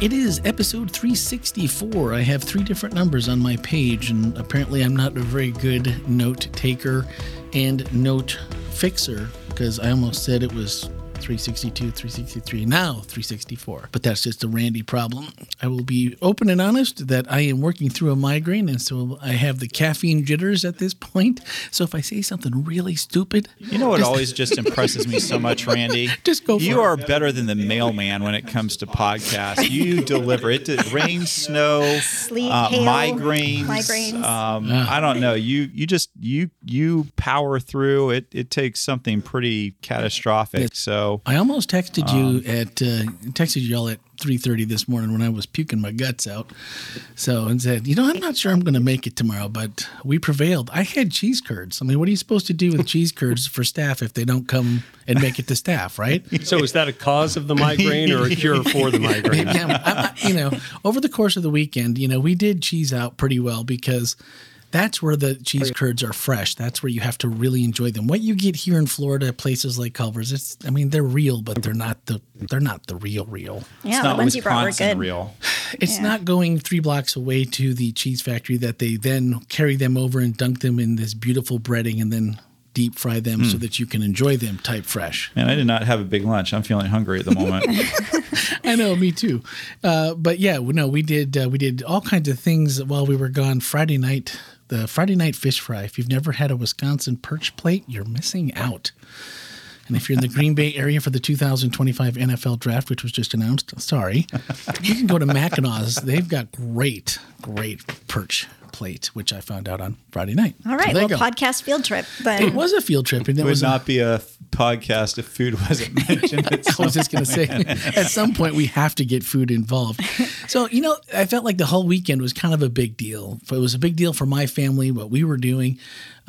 It is episode 364. I have three different numbers on my page, and apparently I'm not a very good note taker and note fixer because I almost said it was 362, 363, now 364. But that's just a Randy problem. I will be open and honest that I am working through a migraine, and so I have the caffeine jitters at this point. So if I say something really stupid, You know what always just impresses me so much, Randy? Just go for You it. are better than the mailman when it comes to podcasts. You deliver it. To rain, snow, Sleet, uh, hail, migraines. migraines. Um, I don't know. You you just you you power through. It it takes something pretty catastrophic. So I almost texted you Um, at uh, texted you all at 3:30 this morning when I was puking my guts out. So and said, you know, I'm not sure I'm going to make it tomorrow, but we prevailed. I had cheese curds. I mean, what are you supposed to do with cheese curds for staff if they don't come and make it to staff, right? So is that a cause of the migraine or a cure for the migraine? Maybe I'm, I, I- you know, over the course of the weekend, you know, we did cheese out pretty well because that's where the cheese curds are fresh. That's where you have to really enjoy them. What you get here in Florida, places like Culver's, it's I mean, they're real, but they're not the they're not the real real. Yeah, it's the not ones you brought were good. real. It's Yeah. not going three blocks away to the cheese factory that they then carry them over and dunk them in this beautiful breading and then deep fry them so that you can enjoy them type fresh. Man, I did not have a big lunch. I'm feeling hungry at the moment. I know, me too. Uh, but yeah, no, we did uh, we did all kinds of things while we were gone. Friday night, the Friday night fish fry. If you've never had a Wisconsin perch plate, you're missing out. And if you're in the Green Bay area for the 2025 NFL draft, which was just announced, sorry, you can go to Mackinaw's. They've got great, great perch plate, which I found out on Friday night. All right, So well, podcast field trip. Then It was a field trip, and it It would was a- not be a podcast if food wasn't mentioned. At I some was just going to say, at some point, we have to get food involved. So, you know, I felt like the whole weekend was kind of a big deal. It was a big deal for my family, what we were doing.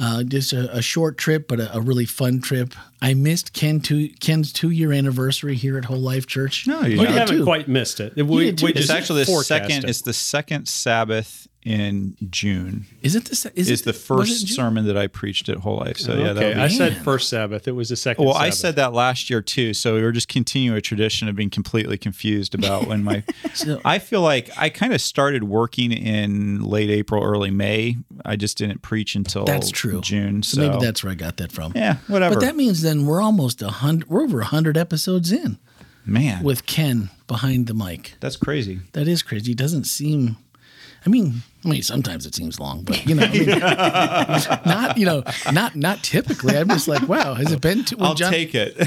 Uh, just a, a short trip, but a, a really fun trip. I missed Ken two, Ken's two year anniversary here at Whole Life Church. No, you We Yeah, haven't too. quite missed it. We, did too. we It's actually the second. it. It's the second Sabbath in June. Is it the se- is, Is it the first sermon that I preached at Whole Life. So yeah, okay, I would be. said first Sabbath. It was the second. Well, I said that last year too. So we were just continuing a tradition of being completely confused about when my. So- I feel like I kind of started working in late April, early May. I just didn't preach until That's true. June. So, So, maybe that's where I got that from. yeah, whatever. But that means then we're almost a hundred. We're over a hundred episodes in man with Ken behind the mic. that's crazy. That is crazy. It doesn't seem. I mean, I mean, sometimes it seems long, but you know, I mean, not you know, not not typically. I'm just like, wow, has it been? Two, when I'll John, take it.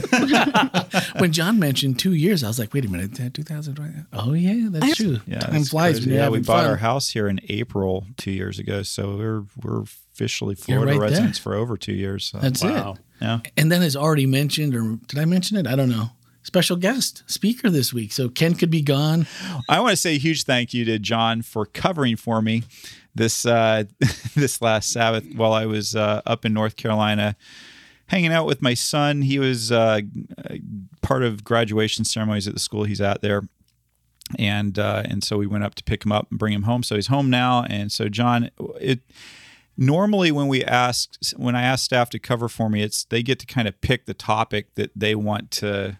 when John mentioned two years, I was like, wait a minute, 2020. Oh yeah, that's true. Yeah, Time flies crazy. when you're yeah, we bought fun. our house here in April two years ago, so we're we're officially Florida right there. residents for over two years. So. That's Wow. it. yeah. And then as already mentioned, or did I mention it? I don't know. Special guest speaker this week, so Ken could be gone. I want to say a huge thank you to John for covering for me this uh, this last Sabbath while I was uh, up in North Carolina, hanging out with my son. He was uh, part of graduation ceremonies at the school he's at there, and uh, and so we went up to pick him up and bring him home. So he's home now, and so John, it normally when we ask when I ask staff to cover for me, it's they get to kind of pick the topic that they want to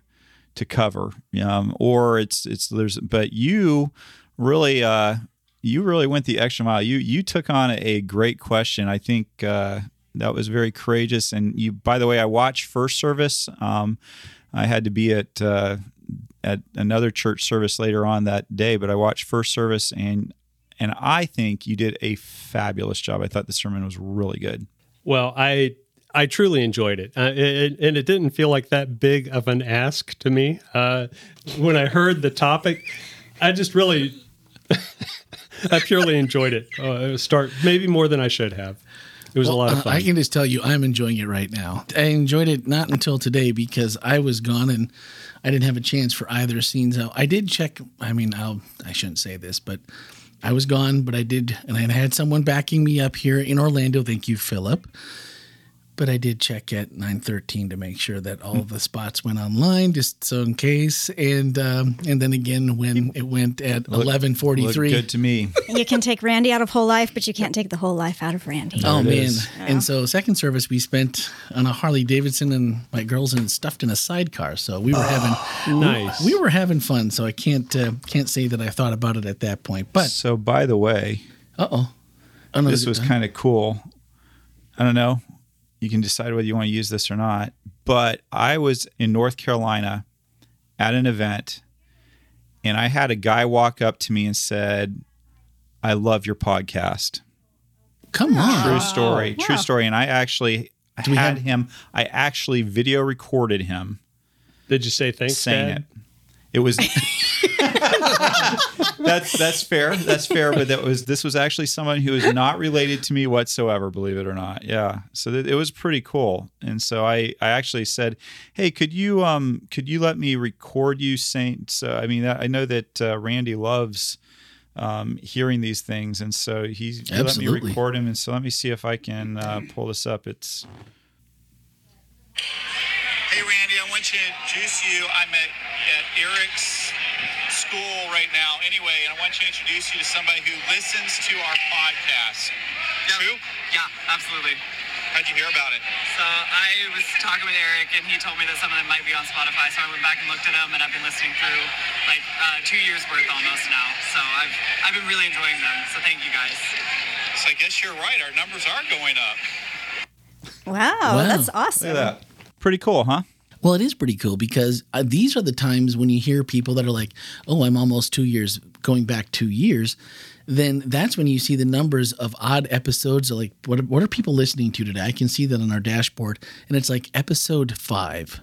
to cover, um, or it's it's there's but you really uh, you really went the extra mile. You you took on a great question. I think uh, that was very courageous. And you, by the way, I watched first service. Um, I had to be at uh, at another church service later on that day, but I watched first service and and I think you did a fabulous job. I thought the sermon was really good. Well, I I truly enjoyed it, uh, it, and it didn't feel like that big of an ask to me uh, when I heard the topic. I just really, I purely enjoyed it. Uh, start maybe more than I should have. It was a lot of Uh, fun. I can just tell you, I'm enjoying it right now. I enjoyed it not until today because I was gone and I didn't have a chance for either scenes. I did check. I mean, I'll, I shouldn't say this, but I was gone, but I did, and I had someone backing me up here in Orlando. Thank you, Philip. But I did check at 9:13 to make sure that all the spots went online, just so in case. And um, and then again when it went at Looked 11:43. good to me. You can take Randy out of whole life, but you can't take the whole life out of Randy. Oh man! is. And so second service we spent on a Harley Davidson and my girls and stuffed in a sidecar. So we were having Nice. we were having fun. So I can't uh, can't say that I thought about it at that point. But So, by the way, uh oh, oh this was kind of cool. I don't know. You can decide whether you want to use this or not. But I was in North Carolina at an event, and I had a guy walk up to me and said, "I love your podcast." come on. True story. True story. And I actually we had have- him. I actually video recorded him Did you say thanks, saying Dad? it. It was that's that's fair. That's fair. But that was this was actually someone who is not related to me whatsoever. Believe it or not. Yeah. So th- it was pretty cool. And so I I actually said, hey, could you um could you let me record you saying? So I mean I know that uh, Randy loves. Um, hearing these things, and so he, he let me record him, and so let me see if I can uh, pull this up. It's Hey, Randy, I want you to introduce you. I'm at, at Eric's school right now, anyway, and I want to introduce you to somebody who listens to our podcast. True? Yeah, absolutely. How'd you hear about it? So I was talking with Eric, and he told me that some of them might be on Spotify. So I went back and looked at them, and I've been listening through like uh, two years worth almost now. So I've I've been really enjoying them. So thank you guys. So I guess you're right. Our numbers are going up. Wow, Wow. that's awesome. look at that, pretty cool, huh? Well, it is pretty cool because uh, these are the times when you hear people that are like, "Oh, I'm almost two years going back two years." Then that's when you see the numbers of odd episodes. Like, what what are people listening to today? I can see that on our dashboard, and it's like episode five.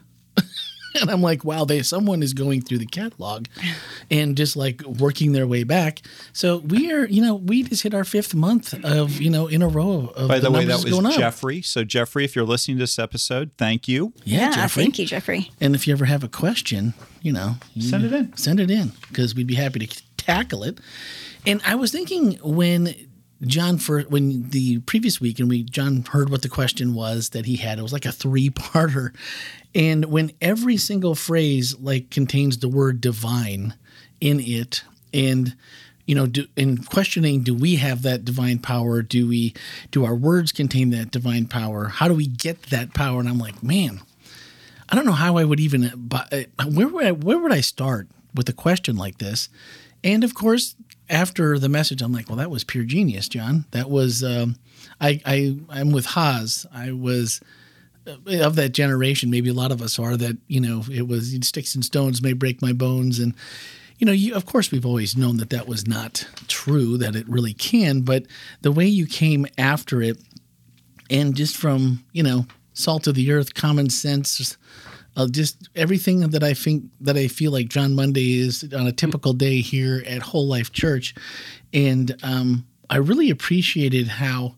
and I'm like, wow, they someone is going through the catalog and just like working their way back. So we are, you know, we just hit our fifth month of, you know, in a row of By the, way, that numbers going was up. Jeffrey. So, Jeffrey, if you're listening to this episode, thank you. Yeah, Yeah, Jeffrey. thank you, Jeffrey. And if you ever have a question, you know, you Send it in. Send it in because we'd be happy to tackle it. And I was thinking when John for when the previous week and we John heard what the question was that he had, it was like a three-parter. And when every single phrase like contains the word divine in it and you know, do, in questioning, do we have that divine power? Do we, do our words contain that divine power? How do we get that power? And I'm like, man, I don't know how I would even but uh, where would I, where would I start with a question like this? And of course, after the message, I'm like, well, that was pure genius, John. That was um, I I I'm with Haas. I was uh, of that generation. Maybe a lot of us are that. You know, it was sticks and stones may break my bones, and you know, you of course we've always known that that was not true. That it really can, but the way you came after it and just from you know salt of the earth common sense uh, just everything that i think that i feel like john monday is on a typical day here at whole life church. And um, i really appreciated how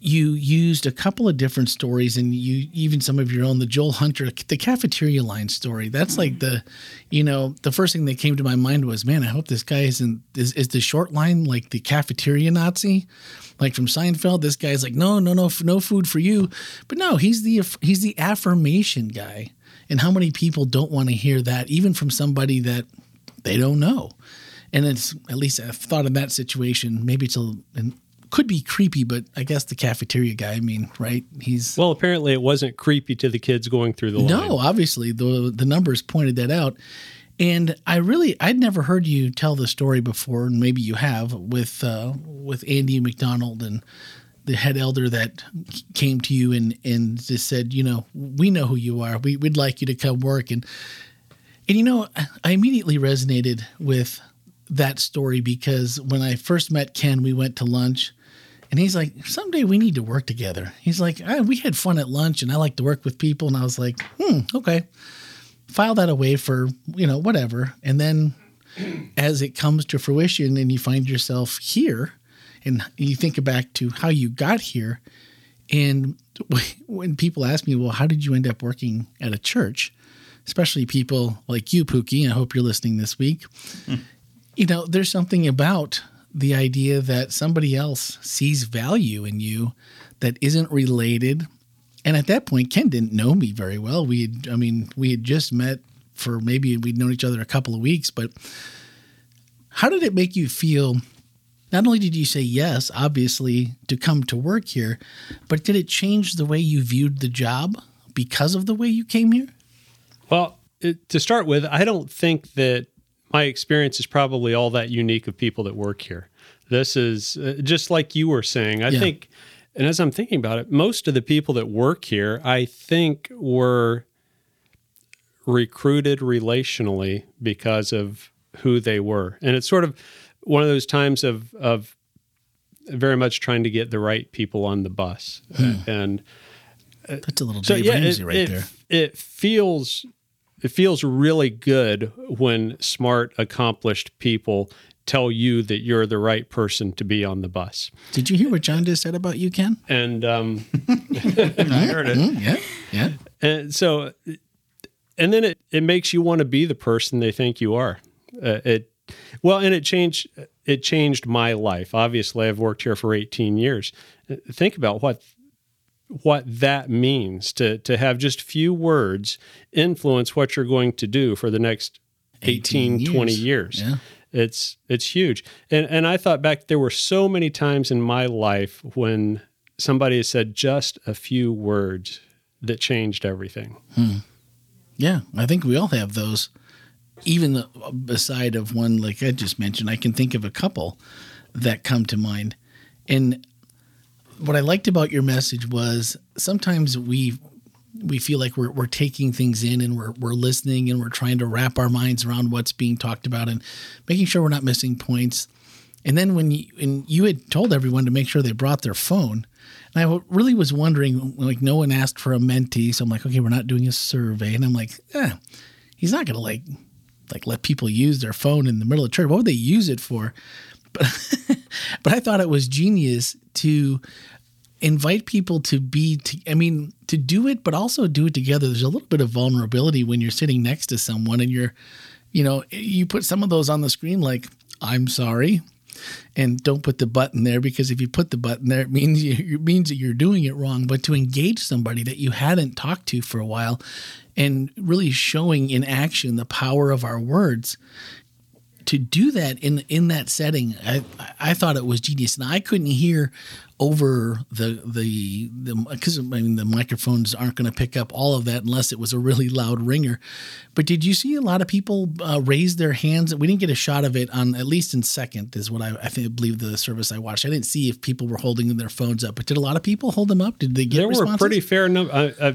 you used a couple of different stories and you even some of your own the joel hunter the cafeteria line story. That's like the you know the first thing that came to my mind was man i hope this guy isn't is, is the short line like the cafeteria nazi? Like from seinfeld this guy's like no no no no food for you. But no he's the he's the affirmation guy. And how many people don't want to hear that even from somebody that they don't know? And it's at least i've thought in that situation. Maybe it's a an, could be creepy, but I guess the cafeteria guy. I mean, right? He's Well, apparently it wasn't creepy to the kids going through the line. no, obviously the the numbers pointed that out. And I really I'd never heard you tell the story before, and maybe you have with uh, with Andy McDonald and the head elder that came to you and and just said, you know, we know who you are. We would like you to come work and and you know, I immediately resonated with that story because when I first met Ken, we went to lunch and he's like, someday we need to work together. He's like, we had fun at lunch and I like to work with people. And I was like, hmm, okay. File that away for, you know, whatever. And then as it comes to fruition and you find yourself here and you think back to how you got here. And when people ask me, well, how did you end up working at a church? Especially people like you, Pookie. I hope you're listening this week. You know, there's something about the idea that somebody else sees value in you that isn't related And at that point, Ken didn't know me very well. We had, I mean, we had just met for maybe we'd known each other a couple of weeks, but how did it make you feel? Not only did you say yes, obviously, to come to work here, but did it change the way you viewed the job because of the way you came here? Well, to start with, I don't think that my experience is probably all that unique of people that work here. This is uh, just like you were saying. I Yeah. think, and as I'm thinking about it, most of the people that work here, I think, were recruited relationally because of who they were. And it's sort of one of those times of, of very much trying to get the right people on the bus. And That's a little so Dave yeah, Ramsey it, right it, there. It feels it feels really good when smart, accomplished people tell you that you're the right person to be on the bus. Did you hear what John just said about you, Ken? And um, I heard it. Mm, yeah, yeah. and so and then it it makes you want to be the person they think you are. Uh, it well, and it changed it changed my life. Obviously, I've worked here for 18 years. Uh, Think about what what that means to to have just few words influence what you're going to do for the next 18, 18 20 years. years. Yeah. It's it's huge. And and I thought back there were so many times in my life when somebody has said just a few words that changed everything. Hmm. Yeah, I think we all have those. Even beside of one like I just mentioned, I can think of a couple that come to mind. And what I liked about your message was sometimes we we feel like we're we're taking things in and we're we're listening and we're trying to wrap our minds around what's being talked about and making sure we're not missing points. And then when you and you had told everyone to make sure they brought their phone, and I really was wondering, like, no one asked for a Menti, so I'm like, okay, we're not doing a survey, and I'm like, eh, he's not gonna like, like let people use their phone in the middle of church. What would they use it for? But, but I thought it was genius to invite people to be to, i mean to do it but also do it together. There's a little bit of vulnerability when you're sitting next to someone and you're you know you put some of those on the screen like i'm sorry and don't put the button there because if you put the button there it means you, it means that you're doing it wrong. But to engage somebody that you hadn't talked to for a while and really showing in action the power of our words to do that in in that setting, I I thought it was genius, and I couldn't hear over the the the because I mean the microphones aren't going to pick up all of that unless it was a really loud ringer. But did you see a lot of people uh, raise their hands? We didn't get a shot of it on at least in second is what I I think I believe the service I watched. I didn't see if people were holding their phones up, but did a lot of people hold them up? Did they get there were a pretty fair number. Uh, uh,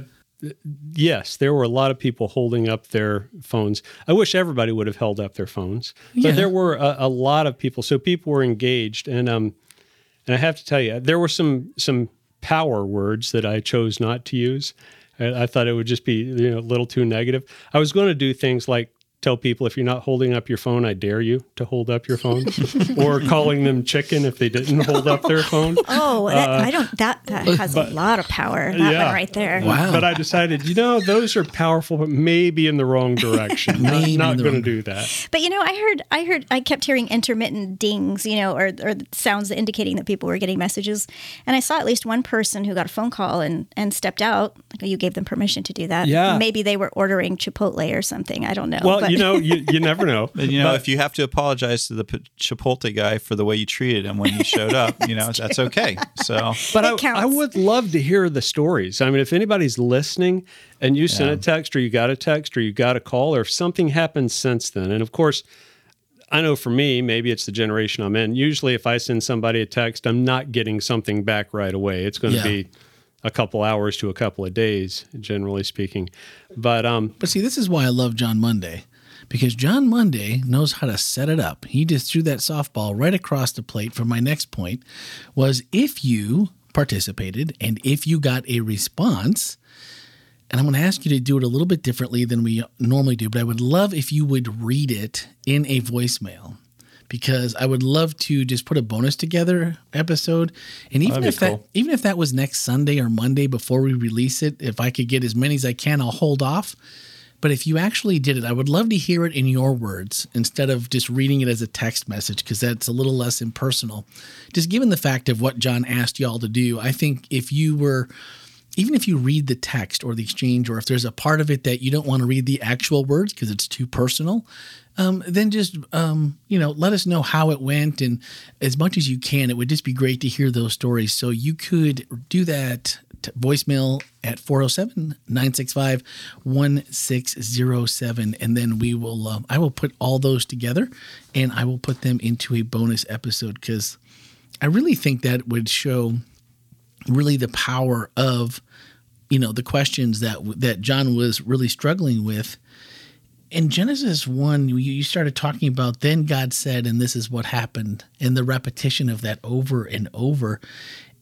yes, there were a lot of people holding up their phones. I wish everybody would have held up their phones, but Yeah. there were a, a lot of people. So people were engaged, and um, and I have to tell you, there were some some power words that I chose not to use. I, I thought it would just be you know a little too negative. I was going to do things like tell people if you're not holding up your phone, I dare you to hold up your phone, or calling them chicken if they didn't hold up their phone. Oh, that, uh, I don't. That that has a lot of power. That yeah. one right there. Wow. But I decided, you know, those are powerful, but maybe in the wrong direction. not Maybe not going to do that. But you know, I heard, I heard, I kept hearing intermittent dings, you know, or or sounds indicating that people were getting messages. And I saw at least one person who got a phone call and and stepped out. You gave them permission to do that. Yeah. Maybe they were ordering Chipotle or something. I don't know. Well, but- you know, you, you never know. But you know, But- if you have to apologize to the P- Chipotle guy for the way you treated him when he showed up, you know, that's okay. So But I. I would love to hear the stories. I mean, if anybody's listening and you sent a text or you got a text or you got a call or if something happened since then. And of course, I know for me, maybe it's the generation I'm in. Usually, if I send somebody a text, I'm not getting something back right away. It's going to Yeah. be a couple hours to a couple of days, generally speaking. But um, But see, this is why I love John Monday. Because John Monday knows how to set it up. He just threw that softball right across the plate for my next point was if you participated and if you got a response, and I'm going to ask you to do it a little bit differently than we normally do, but I would love if you would read it in a voicemail because I would love to just put a bonus together episode. And even if that cool. even if that was next Sunday or Monday before we release it, if I could get as many as I can, I'll hold off. But if you actually did it, I would love to hear it in your words instead of just reading it as a text message because that's a little less impersonal. Just given the fact of what John asked y'all to do, I think if you were even if you read the text or the exchange, or if there's a part of it that you don't want to read the actual words because it's too personal, um, then just um, you know let us know how it went and as much as you can. It would just be great to hear those stories. So you could do that voicemail at 407-965-1607 and then we will uh, I will put all those together and I will put them into a bonus episode because I really think that would show really the power of you know the questions that that John was really struggling with in Genesis 1 you started talking about then God said and this is what happened and the repetition of that over and over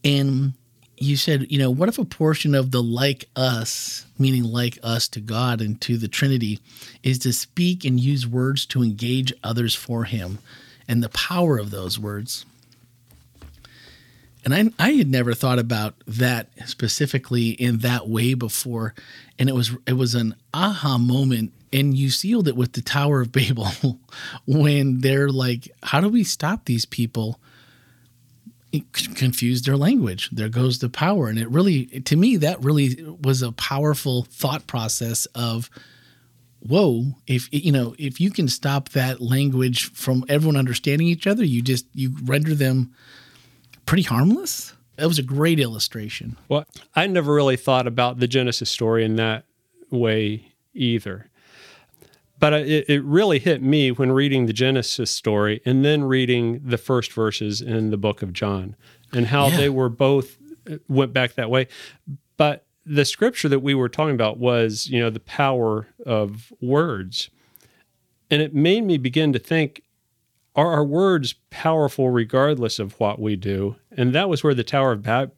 and you said you know what if a portion of the like us meaning like us to God and to the Trinity is to speak and use words to engage others for him and the power of those words and I, I had never thought about that specifically in that way before. And it was it was an aha moment. And you sealed it with the Tower of Babel when they're like, how do we stop these people? It confused their language. There goes the power. And it really, to me, that really was a powerful thought process of, whoa, if you know, if you can stop that language from everyone understanding each other, you just you render them pretty harmless. That was a great illustration. Well, I never really thought about the Genesis story in that way either. But it, it really hit me when reading the Genesis story and then reading the first verses in the book of John and how Yeah. they were both uh, went back that way. But the scripture that we were talking about was, you know, the power of words. And it made me begin to think are our words powerful regardless of what we do? And that was where the Tower of ba-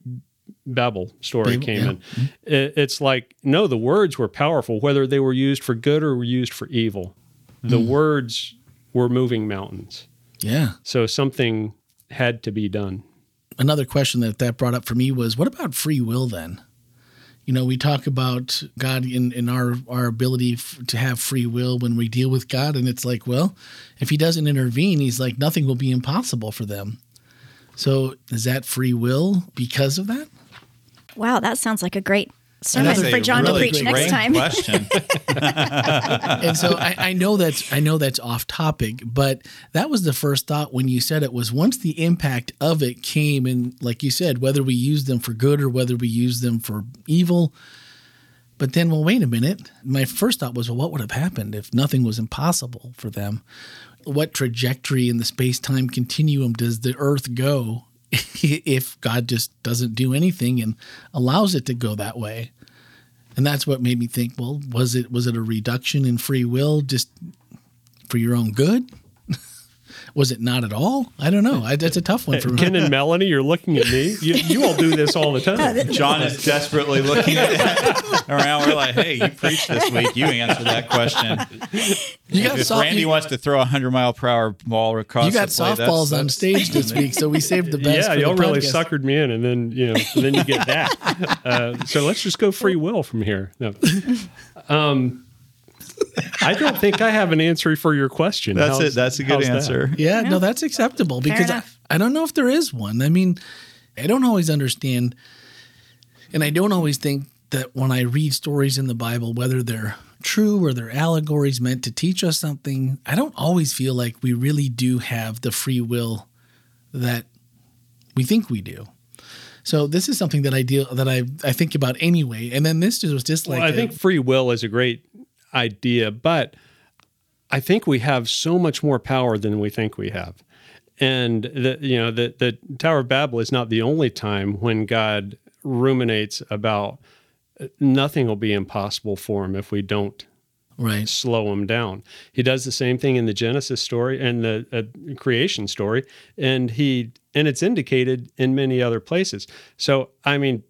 Babel story Babel, came yeah. in. It, it's like, no, the words were powerful, whether they were used for good or were used for evil. The Hmm. words were moving mountains. Yeah. So something had to be done. Another question that that brought up for me was what about free will then? You know, we talk about God in, in our, our ability f- to have free will when we deal with God. And it's like, well, if he doesn't intervene, he's like, nothing will be impossible for them. So is that free will because of that? Wow, that sounds like a great sermon for John really to preach great next time. question. and so I, I know that's I know that's off topic, but that was the first thought when you said it was once the impact of it came and like you said, whether we use them for good or whether we use them for evil. But then, well, wait a minute. My first thought was, well, what would have happened if nothing was impossible for them? What trajectory in the space time continuum does the Earth go if God just doesn't do anything and allows it to go that way? And that's what made me think, well, was it was it a reduction in free will just for your own good? Was it not at all? I don't know. I, that's a tough one for me. Ken and Melanie, you're looking at me. You, you all do this all the time. John is desperately looking at around. We're like, hey, you preached this week. You answered that question. You got if soft- Randy you- wants to throw a hundred mile per hour ball across, You got the plate, that's- softballs on that's- stage this week, so we saved the best. yeah, for y'all the really podcast. suckered me in, and then you know, then you get that. uh, so let's just go free will from here. No. Um, I don't think I have an answer for your question. That's How's- it. That's a good how's that? answer. Yeah, no, that's acceptable because I. I don't know if there is one. I mean, I don't always understand, and I don't always think that when I read stories in the Bible, whether they're true or they're allegories meant to teach us something, I don't always feel like we really do have the free will that we think we do. So this is something that I deal that I I think about anyway. And then this just was just like Well, I a- think free will is a great idea, but I think we have so much more power than we think we have. And the you know the the Tower of Babel is not the only time when God ruminates about uh, nothing will be impossible for him if we don't right. slow him down. He does the same thing in the Genesis story and the uh, creation story, and he and it's indicated in many other places. So, I mean,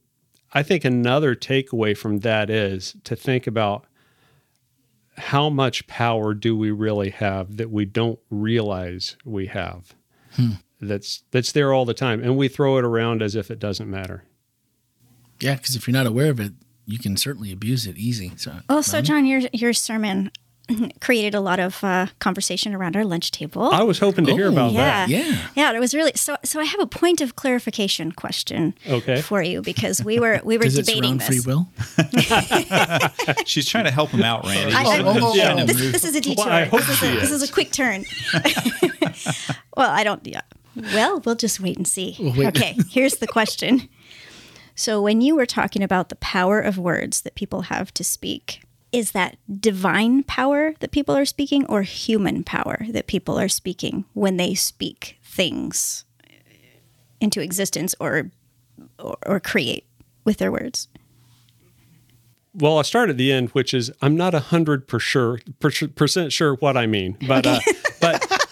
I think another takeaway from that is to think about how much power do we really have that we don't realize we have. Hmm. That's that's there all the time, and we throw it around as if it doesn't matter. Yeah, because if you're not aware of it, you can certainly abuse it easy. So Well, so John, your your sermon created a lot of uh, conversation around our lunch table. I was hoping to hear Oh, about yeah, that. Yeah. yeah. It was really so. So I have a point of clarification question Okay. for you because we were we were Does debating this. free will? She's trying to help him out, Randy. I, She's I, trying Yeah. this, this is a detour. I hope this, is a, this is. is a quick turn. well, I don't. Yeah. Well, we'll just wait and see. wait. Okay, here's the question. So, when you were talking about the power of words that people have to speak, is that divine power that people are speaking or human power that people are speaking when they speak things into existence or or, or create with their words? Well, I'll start at the end, which is I'm not a hundred per sure per, percent sure what I mean, but uh, but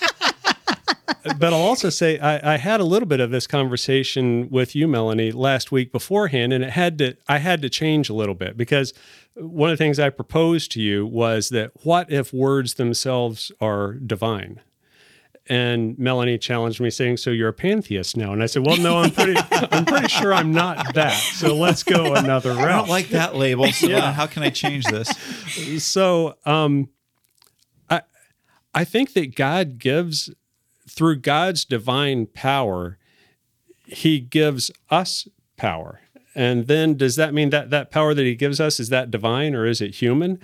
but I'll also say I, I had a little bit of this conversation with you, Melanie, last week beforehand, and it had to I had to change a little bit because one of the things I proposed to you was that what if words themselves are divine? And Melanie challenged me, saying, "So you're a pantheist now?" And I said, "Well, no, I'm pretty, I'm pretty sure I'm not that. So let's go another route." I don't like that label. So Yeah. how can I change this? so um i i think that god gives through god's divine power he gives us power. And then does that mean that that power that he gives us is that divine or is it human?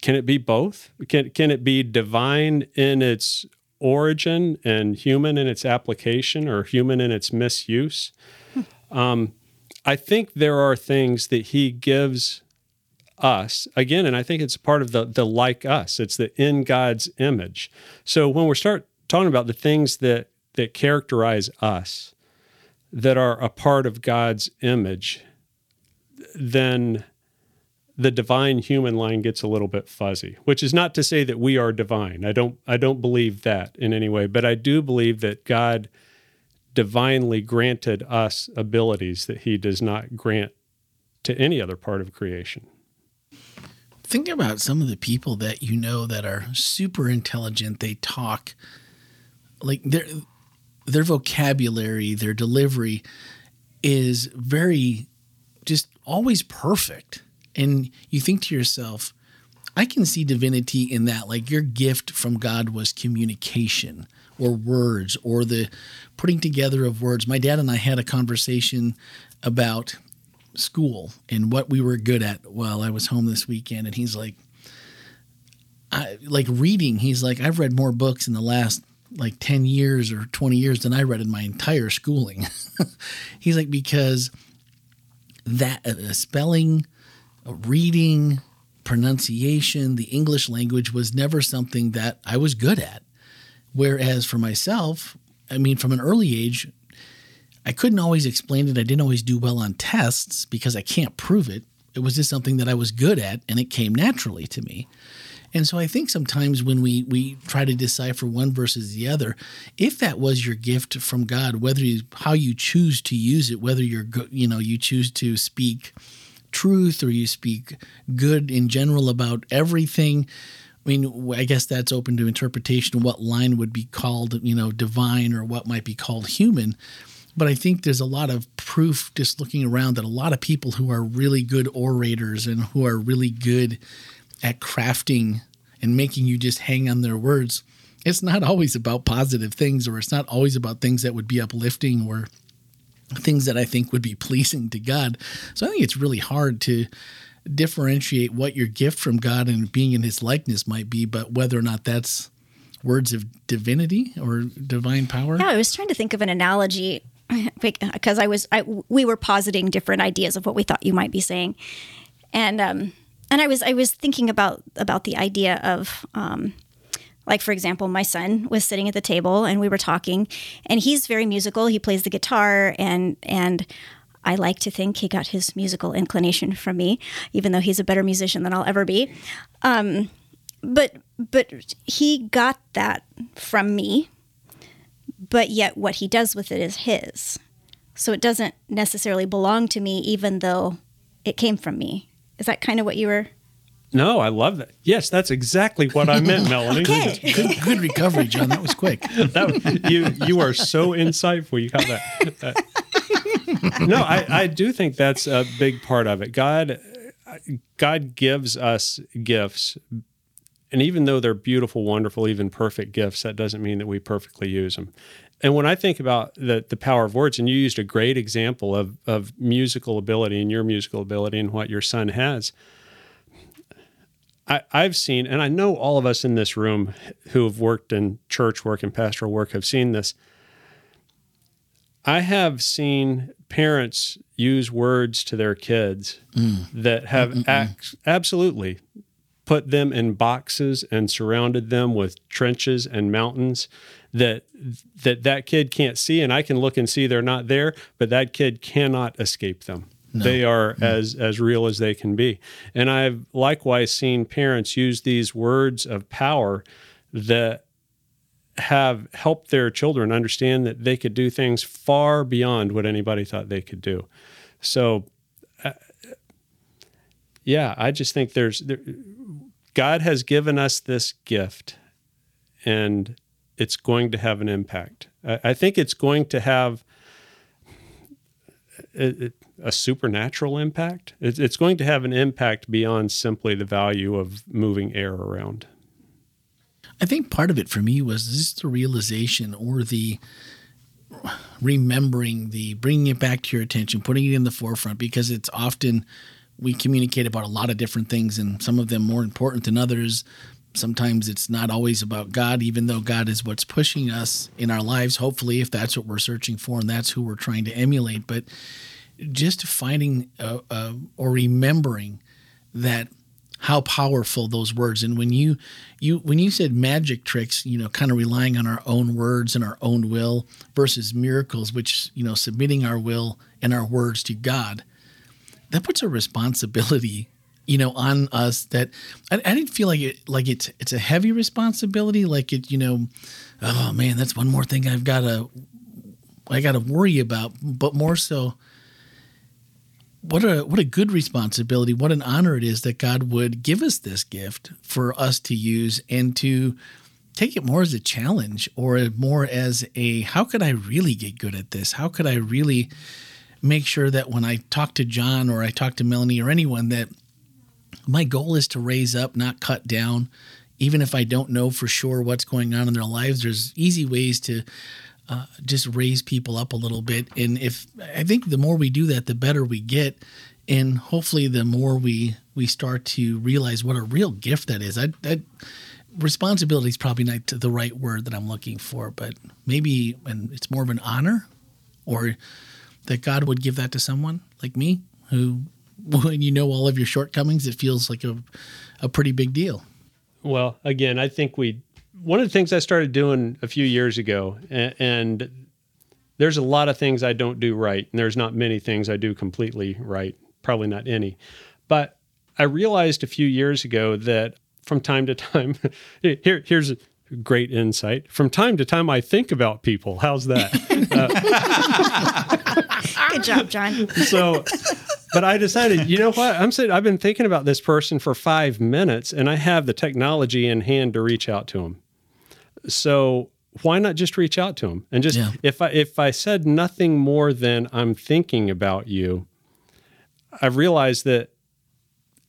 Can it be both? Can can it be divine in its origin and human in its application or human in its misuse? Um, i think there are things that he gives us. Again and i think it's part of the the like us. It's the in god's image. So when we start talking about the things that that characterize us that are a part of god's image then the divine human line gets a little bit fuzzy which is not to say that we are divine i don't i don't believe that in any way but i do believe that god divinely granted us abilities that he does not grant to any other part of creation Think about some of the people that you know that are super intelligent. They talk like their their vocabulary, their delivery is very just always perfect. And you think to yourself, I can see divinity in that. Like your gift from God was communication or words or the putting together of words. My dad and I had a conversation about school and what we were good at while I was home this weekend. And he's like, I, like reading, he's like, I've read more books in the last like 10 years or 20 years than I read in my entire schooling. he's like, because that uh, spelling, uh, reading, pronunciation, the English language was never something that I was good at. Whereas for myself, I mean, from an early age, I couldn't always explain it. I didn't always do well on tests because I can't prove it. It was just something that I was good at and it came naturally to me. And so I think sometimes when we we try to decipher one versus the other, if that was your gift from God, whether you how you choose to use it, whether you're you know you choose to speak truth or you speak good in general about everything. I mean, I guess that's open to interpretation. What line would be called, you know, divine or what might be called human. But I think there's a lot of proof just looking around that a lot of people who are really good orators and who are really good at crafting and making you just hang on their words, it's not always about positive things or it's not always about things that would be uplifting or things that I think would be pleasing to God. So I think it's really hard to differentiate what your gift from God and being in his likeness might be, but whether or not that's words of divinity or divine power. Yeah, I was trying to think of an analogy because I was I, we were positing different ideas of what we thought you might be saying, and um, and I was I was thinking about about the idea of um, like for example, my son was sitting at the table and we were talking, and he's very musical. He plays the guitar and and. I like to think he got his musical inclination from me, even though he's a better musician than I'll ever be. Um, but but he got that from me but yet what he does with it is his. So it doesn't necessarily belong to me, even though it came from me. Is that kind of what you were? No, I love that. Yes, that's exactly what I meant, Melanie. Okay. Good, good recovery, John. That was quick. That, you you are so insightful. You got that. Uh, no, I, I do think that's a big part of it. God God gives us gifts, And even though they're beautiful, wonderful, even perfect gifts, that doesn't mean that we perfectly use them. And when I think about the, the power of words, and you used a great example of, of musical ability and your musical ability and what your son has, I, I've seen, and I know all of us in this room who have worked in church work and pastoral work have seen this. I have seen parents use words to their kids mm. that have ac- absolutely put them in boxes and surrounded them with trenches and mountains that that that kid can't see and I can look and see they're not there but that kid cannot escape them. They are as as real as they can be. And I've likewise seen parents use these words of power that have helped their children understand that they could do things far beyond what anybody thought they could do. So uh, yeah i just think there's there, god has given us this gift and it's going to have an impact i, I think it's going to have a, a- supernatural impact it's, it's going to have an impact beyond simply the value of moving air around I think part of it for me was just the realization or the remembering the bringing it back to your attention, putting it in the forefront because it's often we communicate about a lot of different things and some of them more important than others. Sometimes it's not always about God, even though God is what's pushing us in our lives, hopefully, if that's what we're searching for and that's who we're trying to emulate. But just finding uh, uh, or remembering that how powerful those words and when you you when you said magic tricks you know kind of relying on our own words and our own will versus miracles which you know submitting our will and our words to god that puts a responsibility you know on us that I, I didn't feel like it like it's it's a heavy responsibility like it you know oh man that's one more thing i've got to i got to worry about. But more so what a what a good responsibility what an honor it is that god would give us this gift for us to use and to take it more as a challenge or more as a how could i really get good at this? How could i really make sure that when i talk to john or i talk to melanie or anyone that my goal is to raise up not cut down even if i don't know for sure what's going on in their lives there's easy ways to uh, just raise people up a little bit. And if I think the more we do that, the better we get, and hopefully the more we we start to realize what a real gift that is. I, that responsibility is probably not the right word that I'm looking for, but maybe and it's more of an honor, or that God would give that to someone like me who. When you know all of your shortcomings, it feels like a, a pretty big deal. Well, again, I think we one of the things I started doing a few years ago, and, and there's a lot of things I don't do right, and there's not many things I do completely right, probably not any. But I realized a few years ago that from time to time, here here's a great insight. From time to time, I think about people. How's that? Uh, Good job, John. so but I decided, you know what? I'm saying I've been thinking about this person for five minutes and I have the technology in hand to reach out to him. So why not just reach out to him and just Yeah. if I if I said nothing more than I'm thinking about you, I've realized that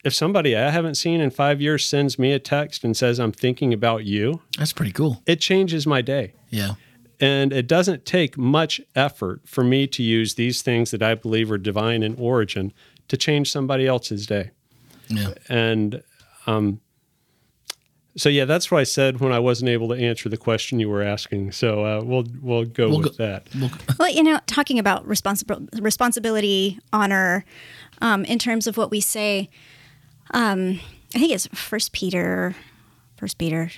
if somebody I haven't seen in five years sends me a text and says I'm thinking about you, That's pretty cool. it changes my day. Yeah. And it doesn't take much effort for me to use these things that I believe are divine in origin to change somebody else's day. Yeah. And um, so, yeah, that's what I said when I wasn't able to answer the question you were asking. So uh, we'll we'll go We'll with go- that. Well, you know, talking about responsible responsibility, honor, um, in terms of what we say, um, I think it's First Peter, First Peter.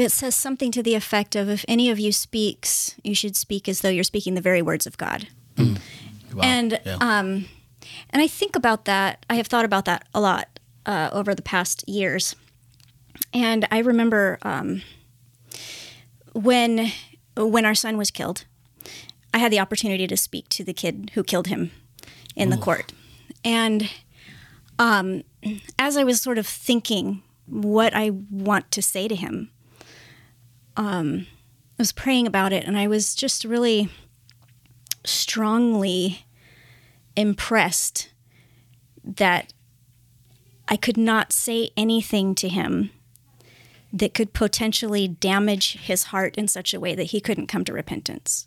It says something to the effect of, "If any of you speaks, you should speak as though you're speaking the very words of God." Wow. And Yeah. um, and I think about that. I have thought about that a lot uh, over the past years. And I remember um, when when our son was killed, I had the opportunity to speak to the kid who killed him in the court. And um, as I was sort of thinking what I want to say to him, um, I was praying about it, and I was just really strongly impressed that I could not say anything to him that could potentially damage his heart in such a way that he couldn't come to repentance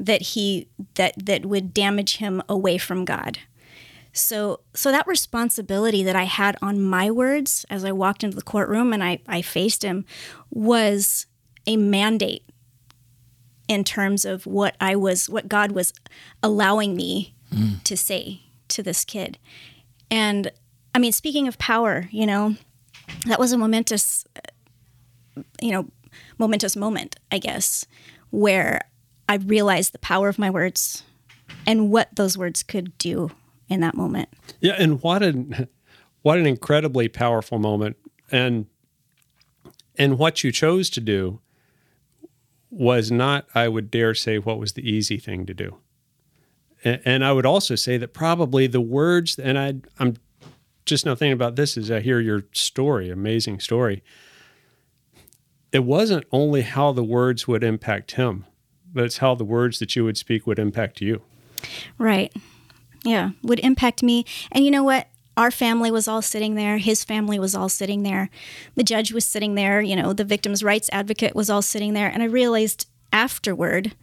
that he that that would damage him away from God. So so that responsibility that I had on my words as I walked into the courtroom and I, I faced him was a mandate in terms of what I was what God was allowing me mm. to say to this kid. And I mean speaking of power, you know, that was a momentous you know, momentous moment, I guess, where I realized the power of my words and what those words could do in that moment. Yeah, and what an what an incredibly powerful moment. And and what you chose to do was not, I would dare say, what was the easy thing to do. And, I would also say that probably the words, and I, I'm just now thinking about this as I hear your story, amazing story it wasn't only how the words would impact him, but it's how the words that you would speak would impact you. Right. Yeah, would impact me. And you know what? Our family was all sitting there. His family was all sitting there. The judge was sitting there. You know, the victim's rights advocate was all sitting there. And I realized afterward,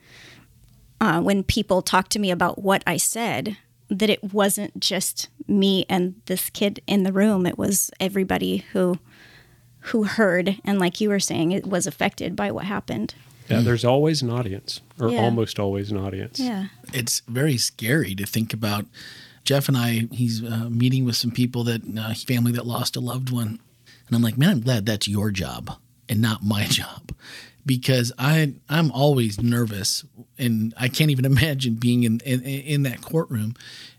uh, when people talked to me about what I said, that it wasn't just me and this kid in the room. It was everybody who who heard and like you were saying it was affected by what happened yeah there's always an audience or yeah. almost always an audience yeah it's very scary to think about jeff and i he's uh, meeting with some people that uh, family that lost a loved one. And i'm like man i'm glad that's your job and not my job. Because I I'm always nervous and I can't even imagine being in in, in that courtroom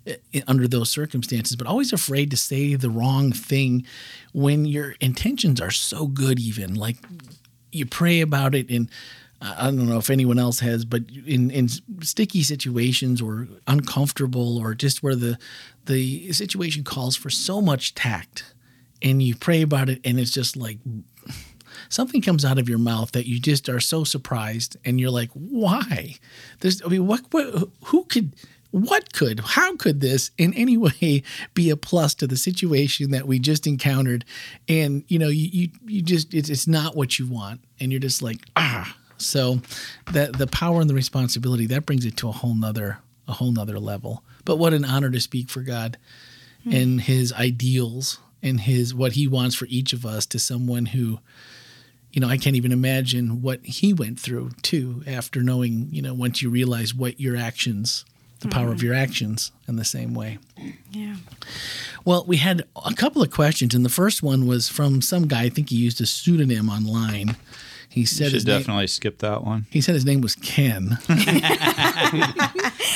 eh, under those circumstances but always afraid to say the wrong thing when your intentions are so good even. Like you pray about it and I don't know if anyone else has, but in, in sticky situations or uncomfortable or just where the the situation calls for so much tact, and you pray about it, and it's just like something comes out of your mouth that you just are so surprised and you're like, why? There's, I mean, what, what, who could, what could, how could this in any way be a plus to the situation that we just encountered? And, you know, you, you, you just, it's, it's not what you want. And you're just like, ah. So that the power and the responsibility, that brings it to a whole nother, a whole nother level. But what an honor to speak for God mm-hmm. and his ideals and his, what he wants for each of us to someone who, you know, I can't even imagine what he went through too after knowing, you know, once you realize what your actions, the power mm-hmm. of your actions in the same way. Yeah. Well, we had a couple of questions, and the first one was from some guy. I think he used a pseudonym online. He said you should definitely name, skip that one. He said his name was Ken.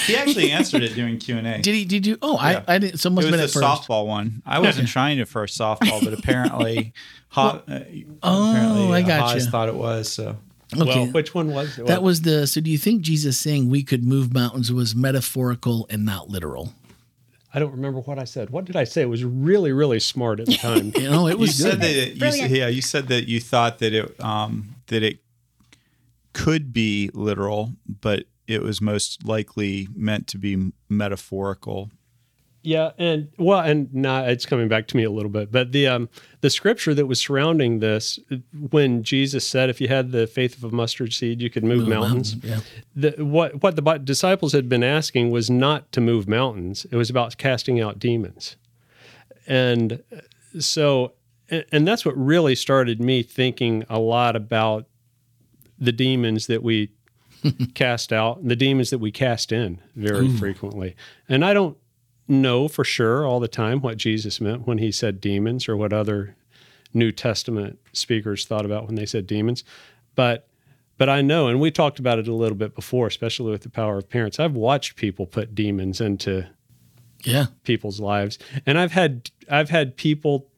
he actually answered it during Q and A. Did he? Did you? Oh, yeah. I, I didn't. So must it was a softball one. I wasn't trying to for a softball, but apparently, hot. Well, uh, oh, apparently, I got uh, you. Thought it was so. Okay. Well, which one was it? That was the. So, do you think Jesus saying we could move mountains was metaphorical and not literal? I don't remember what I said. What did I say? It was really, really smart at the time. you know, it was you good. Said that you, yeah, you said that you thought that it um, that it could be literal, but it was most likely meant to be metaphorical. Yeah, and well, and now it's coming back to me a little bit, but the um, the scripture that was surrounding this, when Jesus said, "If you had the faith of a mustard seed, you could move, move mountains." mountains yeah. the, what what the disciples had been asking was not to move mountains; it was about casting out demons, and so, and that's what really started me thinking a lot about the demons that we cast out, and the demons that we cast in very Ooh. frequently. And I don't know for sure all the time what Jesus meant when he said demons or what other New Testament speakers thought about when they said demons. But but I know, and we talked about it a little bit before, especially with the power of parents. I've watched people put demons into yeah people's lives, and I've had I've had people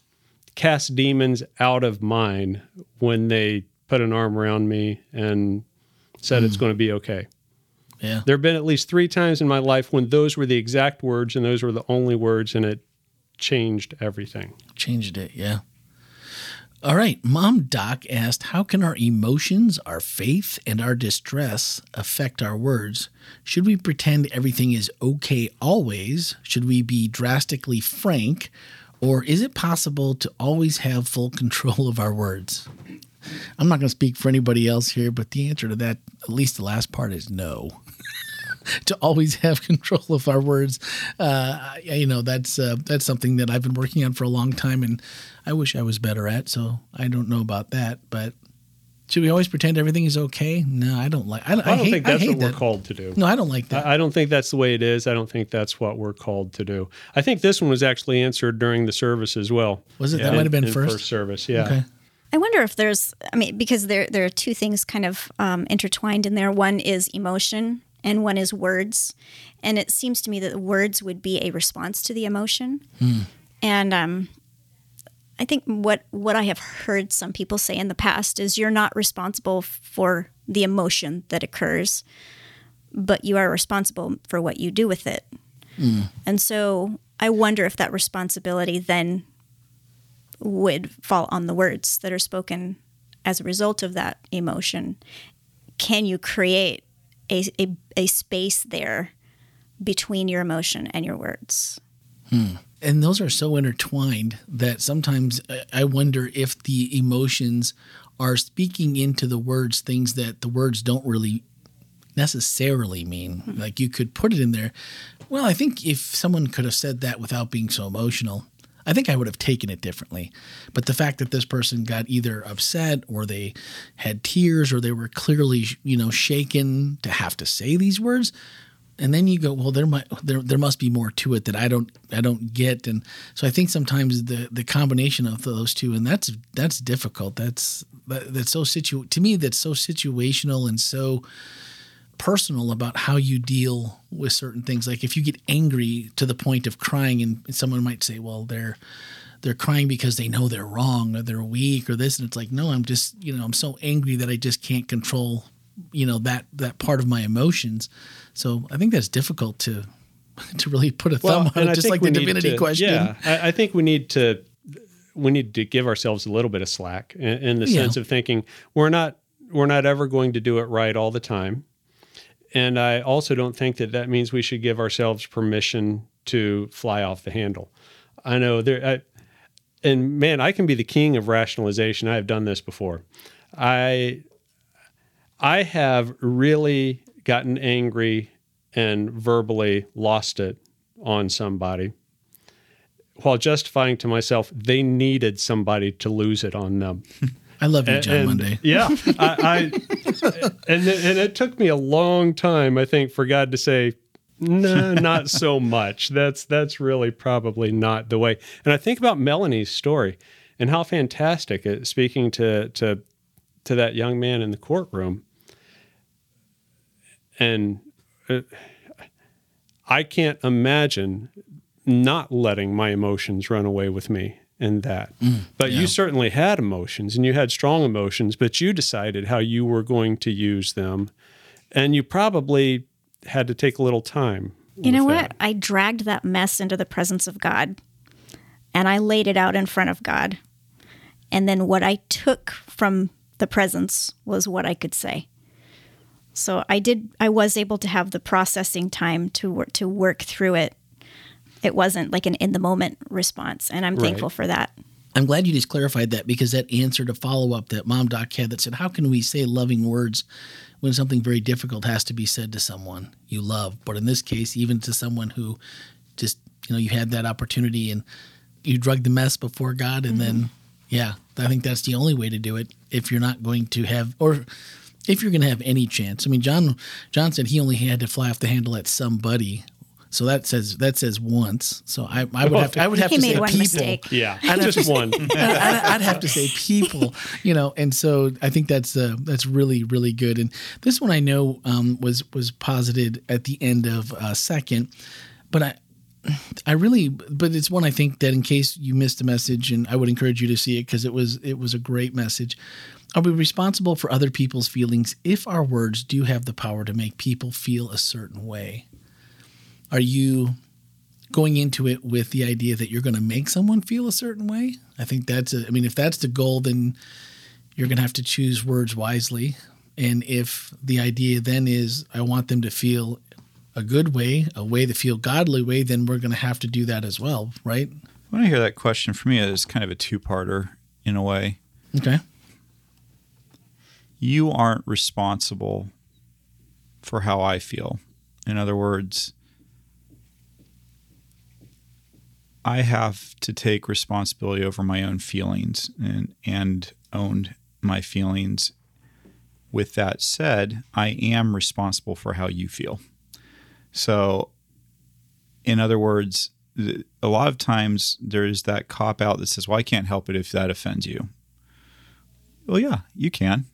cast demons out of mine when they put an arm around me and said mm. it's going to be okay. Yeah. There have been at least three times in my life when those were the exact words and those were the only words, and it changed everything. Changed it, yeah. All right. Mom Doc asked How can our emotions, our faith, and our distress affect our words? Should we pretend everything is okay always? Should we be drastically frank? Or is it possible to always have full control of our words? I'm not going to speak for anybody else here, but the answer to that, at least the last part, is no. to always have control of our words, uh, you know, that's uh, that's something that I've been working on for a long time, and I wish I was better at. So I don't know about that, but should we always pretend everything is okay? No, I don't like. I, I don't hate, think that's I hate what we're called to do. No, I don't like that. I I don't think that's the way it is. I don't think that's what we're called to do. I think this one was actually answered during the service as well. Was it? That might have been in first. service. Yeah. Okay. I wonder if there's, I mean, because there there are two things kind of um, intertwined in there. One is emotion, and one is words. And it seems to me that the words would be a response to the emotion. And um, I think what what I have heard some people say in the past is you're not responsible for the emotion that occurs, but you are responsible for what you do with it. And so I wonder if that responsibility then would fall on the words that are spoken as a result of that emotion. Can you create a, a, a space there between your emotion and your words? Hmm. and those are so intertwined that sometimes I- I wonder if the emotions are speaking into the words things that the words don't really necessarily mean. Mm-hmm. Like you could put it in there. Well, I think if someone could have said that without being so emotional, I think I would have taken it differently. But the fact that this person got either upset or they had tears or they were clearly, you know, shaken to have to say these words, and then you go, well, there might there there must be more to it that I don't I don't get, and so I think sometimes the the combination of those two, and that's that's difficult. That's that, that's so situ to me that's so situational and so personal about how you deal with certain things. Like if you get angry to the point of crying, and someone might say, well, they're they're crying because they know they're wrong or they're weak or this, and it's like, no, I'm just you know I'm so angry that I just can't control you know that that part of my emotions. So I think that's difficult to to really put a thumb on it, just like the divinity to- question. Yeah, I, I think we need to we need to give ourselves a little bit of slack in, in the Yeah. sense of thinking we're not we're not ever going to do it right all the time, and I also don't think that that means we should give ourselves permission to fly off the handle. I know there, I, and man, I can be the king of rationalization. I have done this before. I I have really gotten angry and verbally lost it on somebody while justifying to myself they needed somebody to lose it on them. I love you, John And- Monday. Yeah, I, I and it- and it took me a long time, I think, for God to say, "No, not so much." That's that's really probably not the way. And I think about Melanie's story and how fantastic it, speaking to to to that young man in the courtroom, and uh, I can't imagine not letting my emotions run away with me in that. Mm, but you certainly had emotions and you had strong emotions, but you decided how you were going to use them. And you probably had to take a little time. You know with what? that. I dragged that mess into the presence of God and I laid it out in front of God. And then what I took from the presence was what I could say. So I did I was able to have the processing time to work to work through it. It wasn't like an in the moment response and I'm thankful for that. I'm glad you just clarified that because that answered a follow up that Mom Doc had that said, How can we say loving words when something very difficult has to be said to someone you love? But in this case, even to someone who just, you know, you had that opportunity and you drug the mess before God. And then, mm-hmm. yeah, I think that's the only way to do it if you're not going to have, or if you're going to have any chance. I mean, John, John said he only had to fly off the handle at somebody. So that says that says once. So I, I would have to, I would have He to made say one people. mistake. Yeah, I'd just one. I'd, I'd have to say people, you know, and so I think that's uh, that's really really good. And this one I know um, was was posited at the end of uh, second, but I I really but it's one I think that in case you missed the message, and I would encourage you to see it because it was it was a great message. Are we responsible for other people's feelings if our words do have the power to make people feel a certain way? Are you going into it with the idea that you're going to make someone feel a certain way. I think that's a, I mean, if that's the goal, then you're going to have to choose words wisely. And if the idea then is, I want them to feel a good way, a way to feel godly way, then we're going to have to do that as well, right? When I hear that question, for me, it's kind of a two-parter in a way. Okay. You aren't responsible for how I feel. In other words, I have to take responsibility over my own feelings and and own my feelings. With that said, I am responsible for how you feel. So, in other words, a lot of times there's that cop out that says, "Well, I can't help it if that offends you." Well, yeah, you can.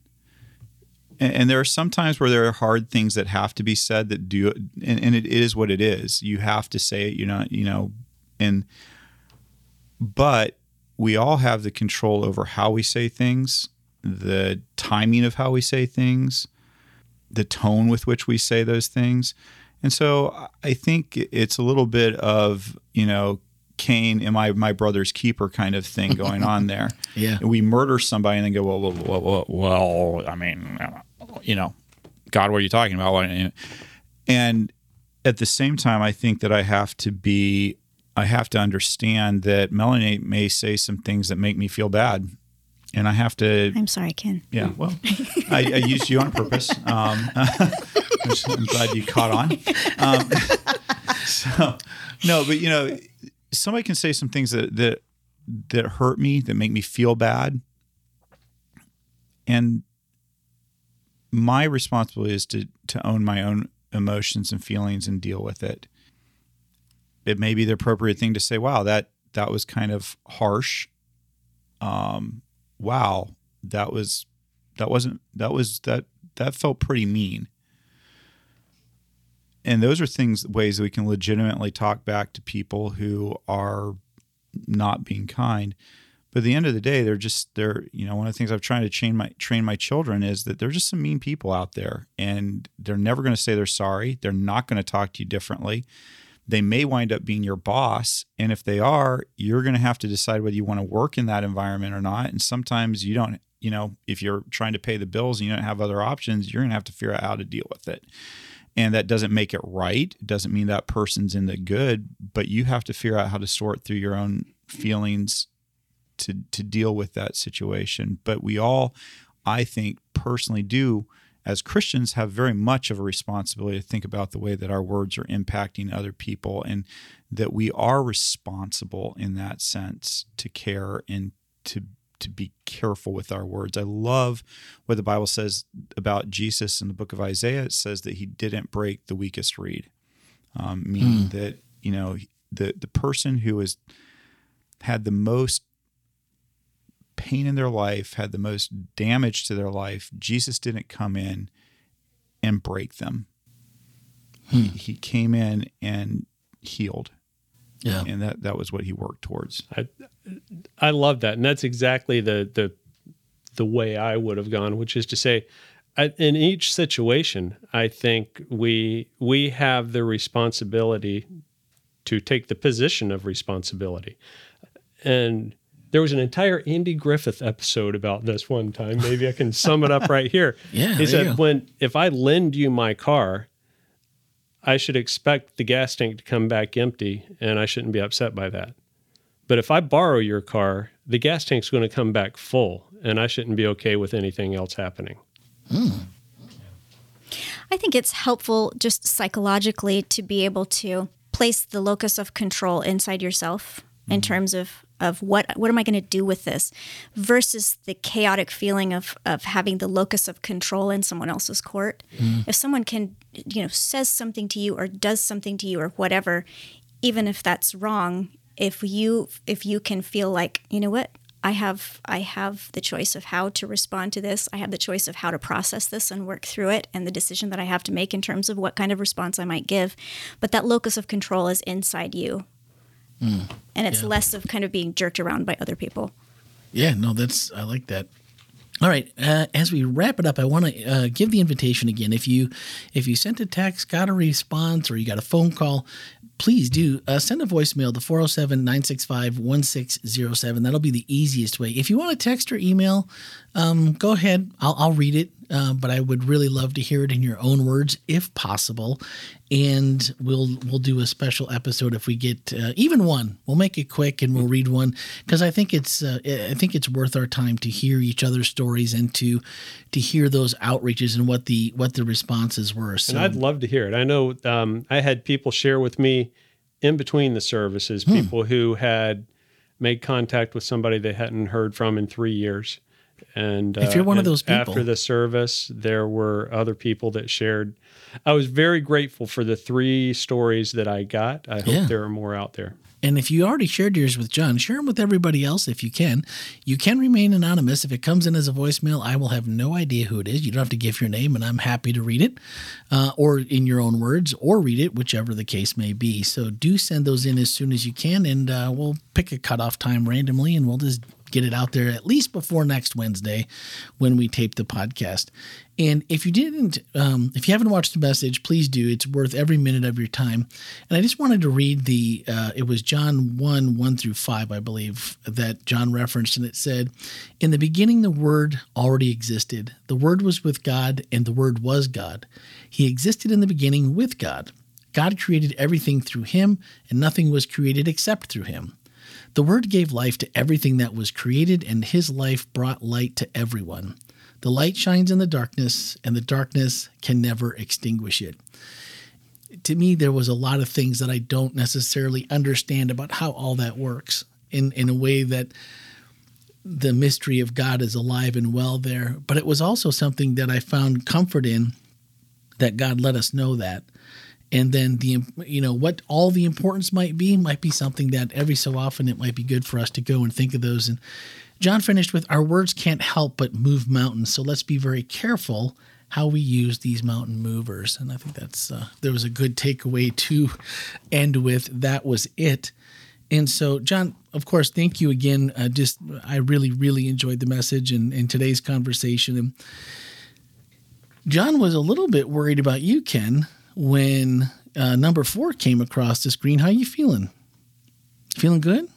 And, and there are some times where there are hard things that have to be said that do, and, and it is what it is. You have to say it. You're not, you know, and but we all have the control over how we say things, the timing of how we say things, the tone with which we say those things. And so I think it's a little bit of, you know, Cain, am I my brother's keeper kind of thing going on there. Yeah. We murder somebody and then go, well, well, well, well, well I mean, you know, God, what are you talking about? And at the same time, I think that I have to be, I have to understand that Melanie may say some things that make me feel bad. And I have to, I'm sorry, Ken. yeah, well, I, I used you on purpose. Um, I'm, glad you caught on. Um, so, no, but you know, somebody can say some things that that that hurt me, that make me feel bad, and my responsibility is to to own my own emotions and feelings and deal with it. It may be the appropriate thing to say, "Wow, that that was kind of harsh." Um, wow, that was that wasn't that was that that felt pretty mean. And those are things ways that we can legitimately talk back to people who are not being kind. But at the end of the day, they're just they're you know one of the things I've tried to train my train my children is that they're just some mean people out there, and they're never going to say they're sorry. They're not going to talk to you differently. They may wind up being your boss, and if they are, you're going to have to decide whether you want to work in that environment or not. And sometimes you don't. You know, if you're trying to pay the bills and you don't have other options, you're going to have to figure out how to deal with it and that doesn't make it right. It doesn't mean that person's in the good, but you have to figure out how to sort through your own feelings to to deal with that situation. But we all, I think, personally do as Christians have very much of a responsibility to think about the way that our words are impacting other people and that we are responsible in that sense to care and to to be careful with our words. I love what the Bible says about Jesus in the book of Isaiah. It says that he didn't break the weakest reed, um, meaning that you know the the person who has had the most pain in their life, had the most damage to their life. Jesus didn't come in and break them. He, hmm. he came in and healed, Yeah. and that that was what he worked towards. I I love that, and that's exactly the the the way I would have gone, which is to say, I, in each situation, I think we we have the responsibility to take the position of responsibility, and there was an entire Andy Griffith episode about this one time. Maybe I can sum it up right here. Yeah, he said when if I lend you my car. I should expect the gas tank to come back empty, and I shouldn't be upset by that. But if I borrow your car, the gas tank's going to come back full, and I shouldn't be okay with anything else happening. I think it's helpful just psychologically to be able to place the locus of control inside yourself in terms of of what what am I going to do with this versus the chaotic feeling of of having the locus of control in someone else's court. Mm-hmm. If someone can you know says something to you or does something to you or whatever, even if that's wrong, if you if you can feel like, you know what? I have I have the choice of how to respond to this. I have the choice of how to process this and work through it and the decision that I have to make in terms of what kind of response I might give. But that locus of control is inside you. And it's less of kind of being jerked around by other people. Yeah, no, that's I like that. All right, uh, as we wrap it up, I want to uh, give the invitation again. If you if you sent a text, got a response, or you got a phone call, please do uh, send a voicemail to 407-965-1607. That'll be the easiest way. If you want to text or email, um, go ahead. I'll, I'll read it. Uh, but I would really love to hear it in your own words, if possible. And we'll we'll do a special episode if we get uh, even one. We'll make it quick and we'll read one because I think it's uh, I think it's worth our time to hear each other's stories and to to hear those outreaches and what the what the responses were. So And I'd love to hear it. I know um, I had people share with me in between the services, people who had made contact with somebody they hadn't heard from in three years. And If you're one of those people- after the service, there were other people that shared. I was very grateful for the three stories that I got. I hope Yeah. there are more out there. And if you already shared yours with John, share them with everybody else if you can. You can remain anonymous. If it comes in as a voicemail, I will have no idea who it is. You don't have to give your name, and I'm happy to read it, uh, or in your own words, or read it, whichever the case may be. So do send those in as soon as you can, and uh, we'll pick a cutoff time randomly, and we'll just get it out there at least before next Wednesday when we tape the podcast. And if you didn't, um, if you haven't watched the message, please do. It's worth every minute of your time. And I just wanted to read the, uh, it was John 1, 1 through 5, I believe, that John referenced. And it said, In the beginning, the Word already existed. The Word was with God, and the Word was God. He existed in the beginning with God. God created everything through him, and nothing was created except through him. The Word gave life to everything that was created, and His life brought light to everyone. The light shines in the darkness, and the darkness can never extinguish it. To me, there was a lot of things that I don't necessarily understand about how all that works in, in a way that the mystery of God is alive and well there. But it was also something that I found comfort in that God let us know that and then the you know what all the importance might be might be something that every so often it might be good for us to go and think of those. And john finished with our words can't help but move mountains. So let's be very careful how we use these mountain movers. And i think that's uh, there was a good takeaway to end with. That was it. And so john of course thank you again. Uh, just i really really enjoyed the message and, and today's conversation. And john was a little bit worried about you ken when uh, number four came across the screen. How you feeling? Feeling good?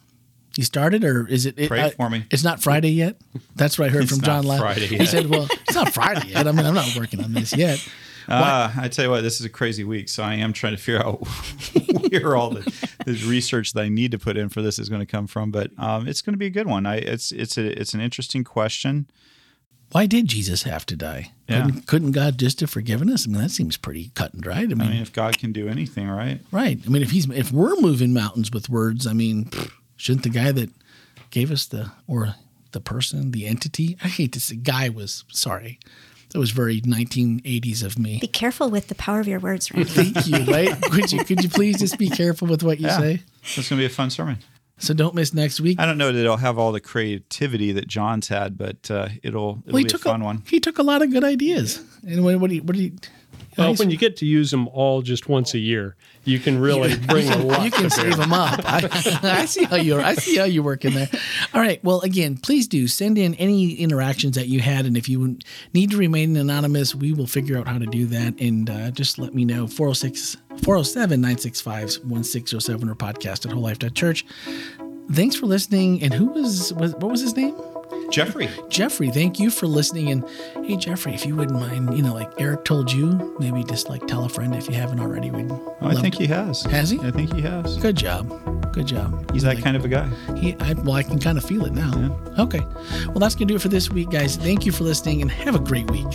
You started, or is it? it Pray I- for me. It's not Friday yet. That's what I heard It's from John last. Friday He yet. said, "Well, it's not Friday yet. I mean, I'm not working on this yet." Uh, I tell you what, this is a crazy week, so I am trying to figure out where all the, the research that I need to put in for this is going to come from. But um, it's going to be a good one. I, it's it's a it's an interesting question. Why did Jesus have to die? Yeah. Couldn't, couldn't God just have forgiven us? I mean, that seems pretty cut and dried. I mean, I mean, if God can do anything, right? right? I mean, if he's if we're moving mountains with words, I mean, shouldn't the guy that gave us the or the person, the entity? I hate to say, guy was sorry. That was very 1980s of me. Be careful with the power of your words, Randy. Thank you. Right? could you could you please just be careful with what you Yeah. say? It's going to be a fun sermon. So don't miss next week. I don't know that it'll have all the creativity that John's had, but uh, it'll it'll Well, be a fun a, one. He took a lot of good ideas. And what, what do you what do you? Well, when you get to use them all just once a year, you can really bring a lot. you can save them up. I, I see how you're. I see how you're working there. All right. Well, again, please do send in any interactions that you had, and if you need to remain anonymous, we will figure out how to do that. And uh, just let me know 406 407 965 1607 or podcast at wholelife.church. Thanks for listening. And who was, was what was his name? Jeffrey, Jeffrey, thank you for listening. And hey, Jeffrey, if you wouldn't mind, you know, like Eric told you, maybe just like tell a friend if you haven't already. We'd Oh, I think to- he has. Has he? I think he has. Good job. Good job. He's that kind of a guy. He, I, well, I can kind of feel it now. Okay. Well, that's going to do it for this week, guys. Thank you for listening and have a great week.